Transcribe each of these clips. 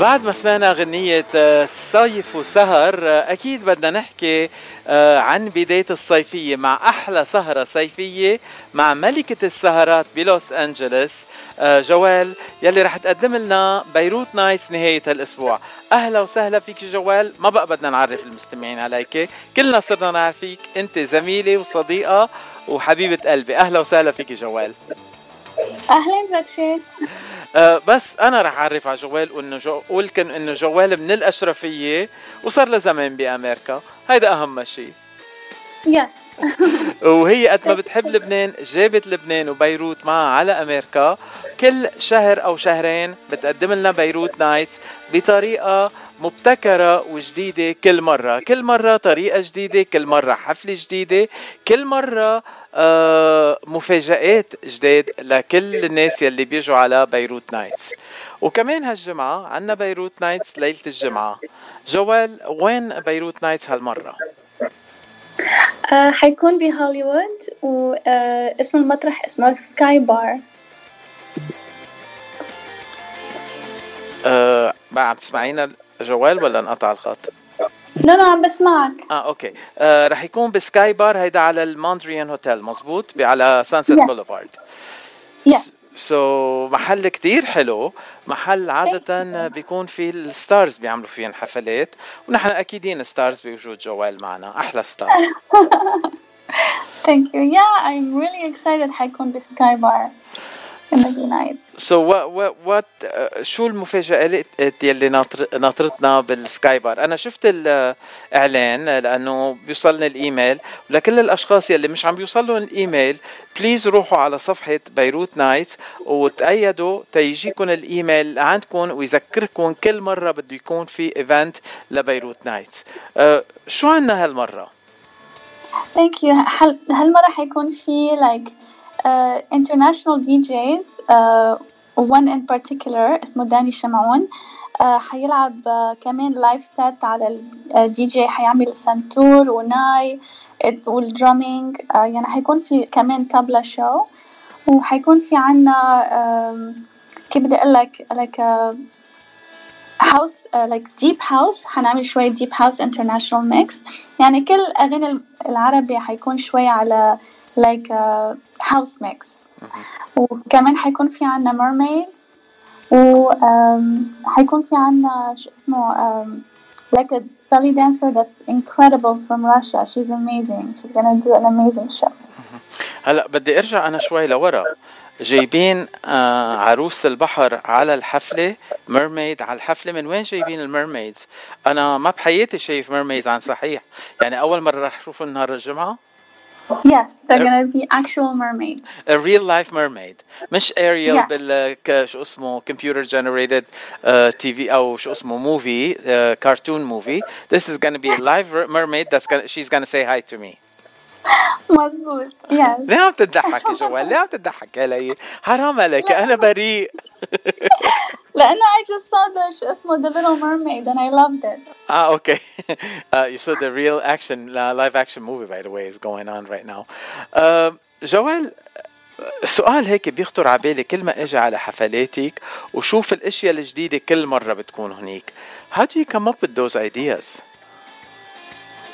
بعد ما سمعنا غنية آه، صيف وسهر آه، أكيد بدنا نحكي آه، عن بداية الصيفية مع أحلى سهرة صيفية مع ملكة السهرات بلوس أنجلوس جوال يلي رح تقدم لنا بيروت نايتس نهاية هالأسبوع أهلا وسهلا فيك جوال. ما بقى بدنا نعرف المستمعين عليك. كلنا صرنا نعرفيك أنت زميلة وصديقة وحبيبة قلبي. أهلا وسهلا فيك جوال. أهلا بأتشي أه بس أنا رح أعرف على جويل وإنه جو ولكن إنه جويل من الأشرفية وصار له زمان بأمريكا. هيدا أهم شيء yes وهي قد ما بتحب لبنان جابت لبنان وبيروت معها على أمريكا. كل شهر أو شهرين بتقدم لنا Beirut Nights بطريقة مبتكرة وجديدة كل مرة. كل مرة طريقة جديدة كل مرة حفلة جديدة كل مرة آه مفاجآت جداد لكل الناس يلي بيجوا على Beirut Nights وكمان هالجمعة عنا Beirut Nights ليلة الجمعة جويل وين Beirut Nights هالمرة؟ آه حيكون بهوليوود واسم آه المطرح اسمه Skybar أه عم تسمعينا جويل ولا انقطع الخط؟ لا لا عم بسمعك. آه okay. آه رح يكون ب Skybar هيدا على ال Mondrian Hotel مزبوط؟ على Sunset yeah. Boulevard. Yes so so, محل كتير حلو. محل عادة بيكون فيه ال stars بيعملوا فيه حفلات ونحن أكيدين stars بوجود جويل معنا. أحلى star. Thank you. Yeah, I'm really excited حيكون ب Skybar. So what what what uh, شو المفاجآت يلي ناطر ناطرتنا بال Skybar؟ أنا شفت الإعلان لأنه بيوصلني الإيميل ولكل الأشخاص يلي مش عم بيوصل لهم ال email please روحوا على صفحة Beirut Nights وتأكدوا تيجيكم الإيميل عندكم ويذكركم كل مرة بده يكون في event ل Beirut Nights. uh, شو عنا هالمرة؟ Thank you. هالمرة حيكون في like uh, international DJs uh, one in particular اسمه داني شمعون. Uh, حيلعب uh, كمان live set على الدي جي حيعمل سنتور وناي وال drumming uh, يعني حيكون في كمان طبلة show وحيكون في عنا uh, كيف بدي أقول like like house like deep house حنعمل شوية deep house international mix يعني كل أغاني العربي حيكون شوي على like a house mix. وكمان حيكون في عنا mermaids و حيكون في عنا شو اسمه um, like a belly dancer that's incredible from Russia. She's amazing. She's gonna do an amazing show. هلا بدي ارجع أنا شوي لورا. جايبين آه عروس البحر على الحفلة mermaid على الحفلة. من وين جايبين ال mermaids أنا ما بحياتي شايف mermaids عن صحيح. يعني أول مرة رح أشوف نهار الجمعة. Yes, they're gonna be actual mermaids. A real life mermaid مش Ariel yeah. بال شو اسمه computer generated uh, TV أو شو اسمه movie uh, cartoon movie. This is gonna be a live mermaid that's gonna she's gonna say hi to me. مزبوط يس ليه عم تضحك يا جوال؟ ليه عم تضحك علي؟ حرام عليك أنا بريء لأنه I just saw the شو اسمه The Little Mermaid and I loved it. Ah, okay. uh, you saw the real action, uh, live action movie by the way is going on right now. Uh, جوال سؤال هيك بيخطر على بالي كل ما أجي على حفلاتك وشوف الاشياء الجديده كل مره بتكون هنيك. How do you come up with those ideas?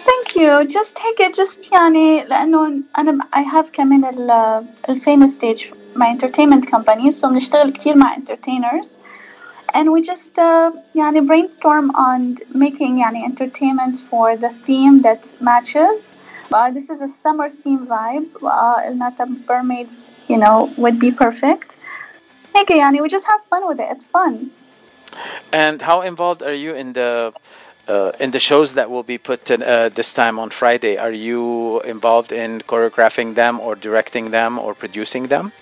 Thank you. Just هيك just يعني لأنه أنا I have كمان ال الفيمous stage my entertainment company so بنشتغل كتير مع entertainers and we just uh, يعني brainstorm on making يعني entertainment for the theme that matches. Uh, this is a summer theme vibe. Uh, mermaids, you know, would be perfect. هيك يعني we just have fun with it. It's fun. And how involved are you in the uh, in the shows that will be put in, uh, this time on Friday, are you involved in choreographing them or directing them or producing them?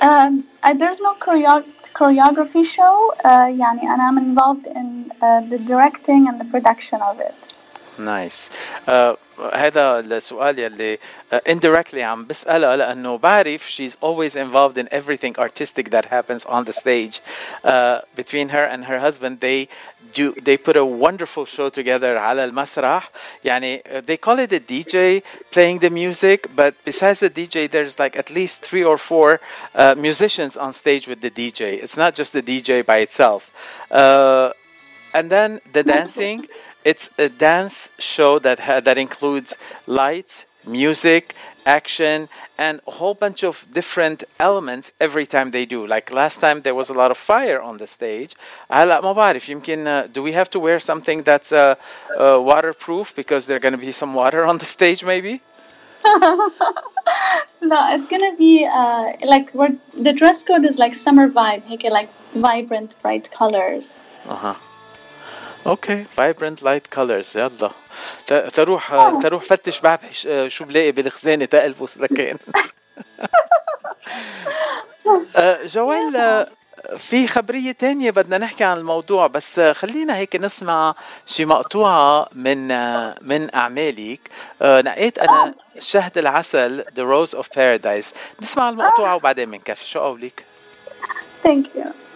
Um, uh, there's no choreo- choreography show. Uh, يعني أنا I'm involved in uh, the directing and the production of it. Nice. Uh, هذا السؤال يلي uh, indirectly عم بسألها لأنه بعرف she's always involved in everything artistic that happens on the stage uh, between her and her husband they do they put a wonderful show together على المسرح يعني uh, they call it a DJ playing the music but besides the DJ there's like at least three or four uh, musicians on stage with the DJ it's not just the DJ by itself uh, and then the dancing it's a dance show that ha- that includes lights music action and a whole bunch of different elements every time they do like last time there was a lot of fire on the stage هلا ما بعرف يمكن uh, do we have to wear something that's uh, uh, waterproof because there's going to be some water on the stage maybe no, it's gonna be uh, like we're, the dress code is like summer vibe, هيك like vibrant, bright colors. اها Okay. Vibrant light colors يلا. تروح. تروح فتش بعبح شو بلاقي بالخزانة تا البس لكان. آه، جويل في خبرية تانية بدنا نحكي عن الموضوع بس خلينا هيك نسمع شي مقطوعة من من أعمالك. آه، نقيت أنا شهد العسل The Rose of Paradise. نسمع المقطوعة وبعدين بنكفي. شو قولك؟ Thank you.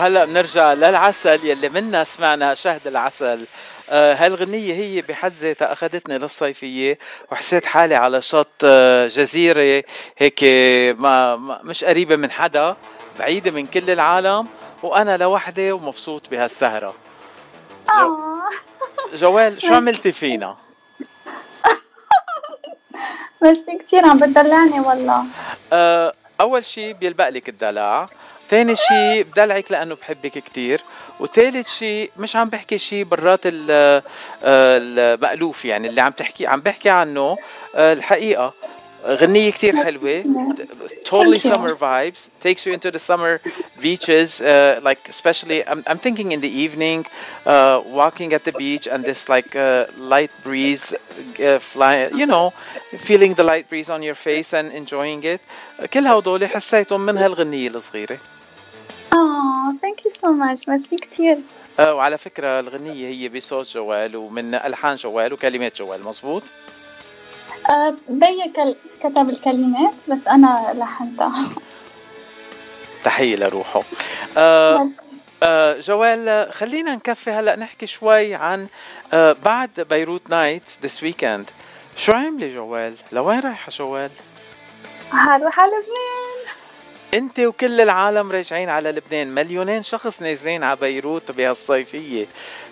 وهلا بنرجع للعسل يلي منا سمعنا شهد العسل آه هالغنية هي بحد ذاتها أخذتني للصيفية وحسيت حالي على شط آه جزيرة هيك ما, مش قريبة من حدا بعيدة من كل العالم وأنا لوحدي ومبسوط بهالسهرة جو آه. جوال شو عملتي فينا؟ ميرسي كتير عم بتدلعني والله أول شيء بيلبق لك الدلع تاني شيء بدلعك لأنه بحبك كتير وثالث شيء مش عم بحكي شيء برات ال- آه، المألوف يعني اللي عم تحكي عم بحكي عنه آه، الحقيقة غنية كتير حلوة totally summer vibes takes you into the summer beaches uh, like especially I'm, I'm thinking in the evening uh, walking at the beach and this like uh, light breeze uh, fly you know feeling the light breeze on your face and enjoying it كل هدول حسيتهم من هالغنية الصغيرة آه آه thank you so much merci كثير آه وعلى فكرة الغنية هي بصوت جويل ومن ألحان جويل وكلمات جوال مزبوط آه كل- كتب الكلمات بس أنا لحنتها. تحية لروحه. آه بس. آه جويل خلينا نكفي هلأ نحكي شوي عن آه بعد Beirut Nights this weekend شو عاملة جويل؟ لوين رايحة جويل؟ هروح على لبنان. انت وكل العالم راجعين على لبنان. مليونين شخص نازلين على بيروت بهالصيفية.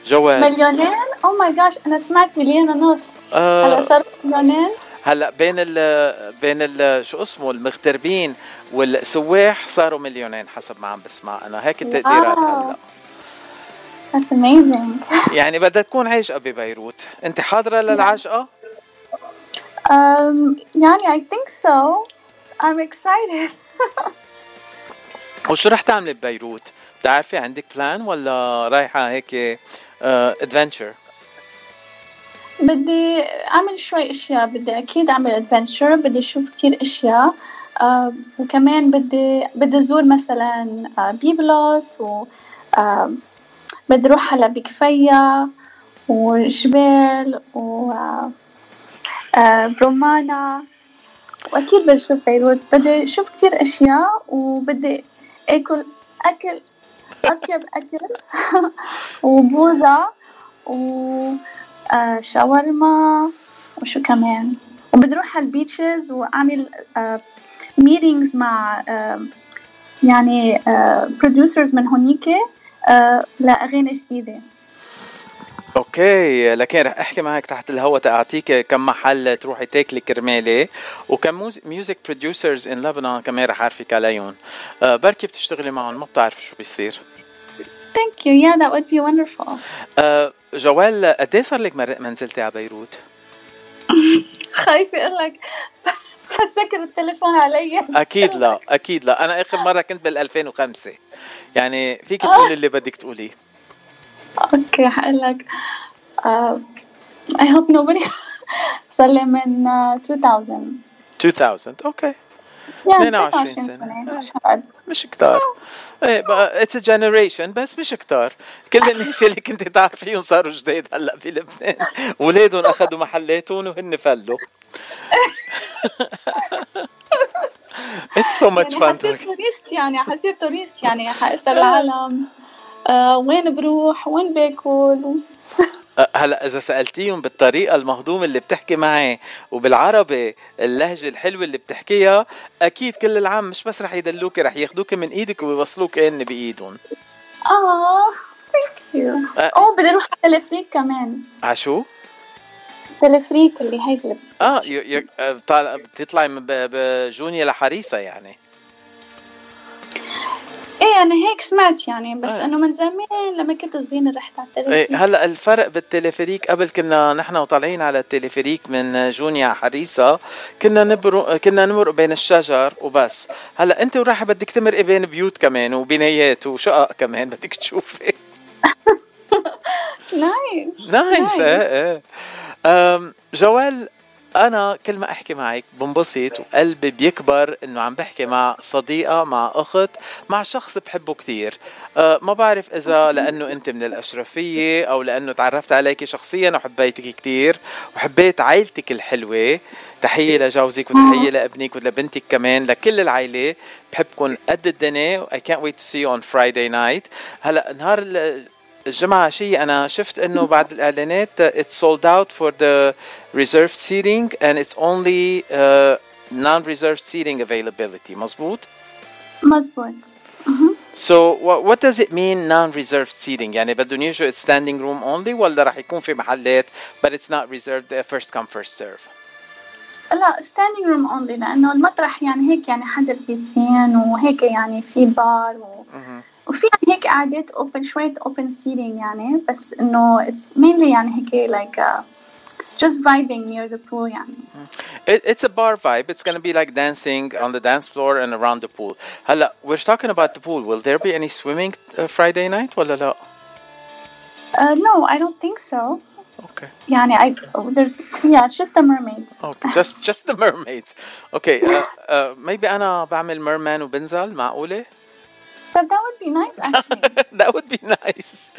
جويل. مليونين؟ Oh my gosh أنا سمعت مليون ونص. هلا آه صار مليونين؟ هلا بين ال بين ال شو اسمه المغتربين والسواح صاروا مليونين حسب ما عم بسمع أنا. هيك التقديرات. هلا. That's amazing. يعني بدها تكون عاشقه ببيروت. أنت حاضرة للعشقة؟ um, يعني I think so. I'm excited. وشو رح تعملي ببيروت؟ بتعرفي عندك plan ولا رايحة هيك adventure بدي أعمل شوي أشياء بدي أكيد أعمل adventure بدي أشوف كتير أشياء آه وكمان بدي بدي أزور مثلا آه Byblos و آه بدي أروح على بكفية وجبال و آه آه برومانا وأكيد بدي أشوف بيروت. بدي أشوف كتير أشياء وبدي أكل أكل أطيب أكل وبوظة و آه وشو كمان. وبدي على ال beaches وأعمل آه meetings مع آه يعني آه producers من هونيك آه لأغاني جديدة. okay لكن رح أحكي معك تحت الهواء تأعطيك كم محل تروحي تاكلي كرمالي. وكم music producers in لبنان كمان رح أعرفك عليهم. آه بركي بتشتغلي معهم ما بتعرفي شو بيصير. Thank you. Yeah that would be wonderful. آه جويل قد إيه صار لك ما نزلتي على بيروت؟ خايفة أقول لك بسكر التليفون علي. أكيد لا أكيد لا. أنا آخر مرة كنت بال 2005 يعني فيك تقولي اللي بدك تقوليه. okay حقول لك آه I hope nobody صار لي من آه 2000 2000 okay. يعني 22 22 سنة. مش هقعد. مش كتار. إيه بقى it's generation بس مش كتار. كل الناس اللي كنت تعرفيهم صاروا جداد هلا بلبنان ولادهم أخذوا محلاتهم وهن فلوا. it's so much fun حصير توريست يعني حصير توريست يعني حأسأل العالم. آه وين بروح؟ وين باكل؟ هلا إذا سألتيهم بالطريقة المهضومة اللي بتحكي معي وبالعربي اللهجة الحلوة اللي بتحكيها أكيد كل العالم مش بس رح يدلوكي رح ياخذوك من إيدك ويوصلوك هن بإيدهم. آه thank you آه. oh بدي أروح على تلفريك كمان. عشو؟ تلفريك اللي هي اللي آه يو يو آه، بتطلع- بتطلعي من بجونيا لحريصة يعني. أنا هيك سمعت يعني بس آه. إنه من زمان لما كنت صغيرة رحت على التلفريك إيه هلأ الفرق بالتلفريك قبل كنا نحن وطالعين على التلفريك من جونيا حريصة كنا نبرق كنا نمرق بين الشجر وبس. هلأ أنت ورايحه بدك تمرقي بين بيوت كمان وبنايات وشقق كمان بدك تشوفي. nice. nice إيه إيه. جويل أنا كل ما أحكي معك بنبسط وقلبي بيكبر إنه عم بحكي مع صديقة مع أخت مع شخص بحبه كثير أه ما بعرف إذا لأنه أنت من الأشرفية أو لأنه تعرفت عليك شخصيا وحبيتك كثير وحبيت عائلتك الحلوة. تحية لجوزك وتحية لابنك ولبنتك كمان لكل العائلة. بحبكم قد الدنيا I can't wait to see you on Friday night. هلأ نهار ال- الجمعة عشية أنا شفت إنه بعد الإعلانات uh, it's sold out for the reserved seating and it's only uh, non-reserved seating availability مزبوط؟ مزبوط So what, what does it mean non-reserved seating؟ يعني بدهم يجوا it's standing room only ولا رح يكون في محلات but it's not reserved uh, first come first serve؟ لا standing room only لأنه المطرح يعني هيك يعني حد البيسين وهيك يعني في بار و... وفي يعني هيك قعدات open شوية open seating يعني بس إنه it's mainly يعني هيك like uh, just vibing near the pool يعني It, it's a bar vibe. It's going to be like dancing on the dance floor and around the pool. هلا we're talking about the pool. Will there be any swimming uh, Friday night ولا لا؟ uh, no I don't think so Okay. يعني I there's yeah it's just the mermaids Okay, just just the mermaids. Okay, uh, uh, maybe أنا بعمل merman وبنزل معقولة؟ That, that would be nice actually. that would be nice.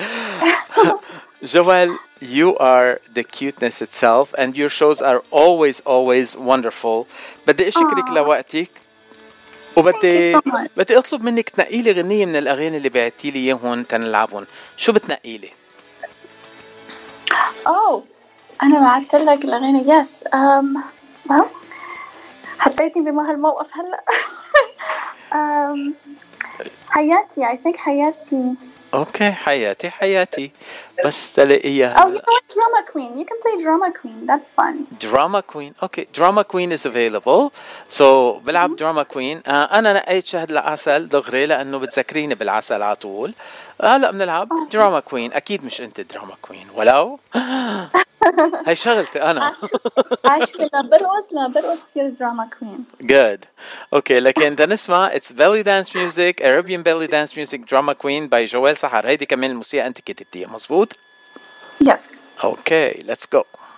Joel, you are the cuteness itself, and your shows are always, always wonderful. بدي اشكرك Aw. لوقتك وبدي Thank you so much. بدي اطلب منك تنقي لي غنية من الاغاني اللي بعتي لي اياهم تنلعبهم، شو بتنقي لي؟ Oh, أنا بعت لك الأغاني yes. Um, well, حطيتني بهالموقف هلا. um, حياتي I think حياتي. okay حياتي حياتي. بس تلاقيها أو you drama queen you can play drama queen that's fun drama queen okay drama queen is available so بلعب دراما آه، queen أنا نقيت شهد العسل دغري لأنه بتذكريني بالعسل على طول. هلأ بنلعب drama queen أكيد مش أنت drama queen ولو. هي شغلتي أنا. Actually لما برقص لما برقص كثير drama queen. good. okay لكن بدنا نسمع it's belly dance music Arabian belly dance music Drama Queen by جويل سحر هيدي كمان الموسيقى أنت كتبتيها مزبوط Yes. okay let's go.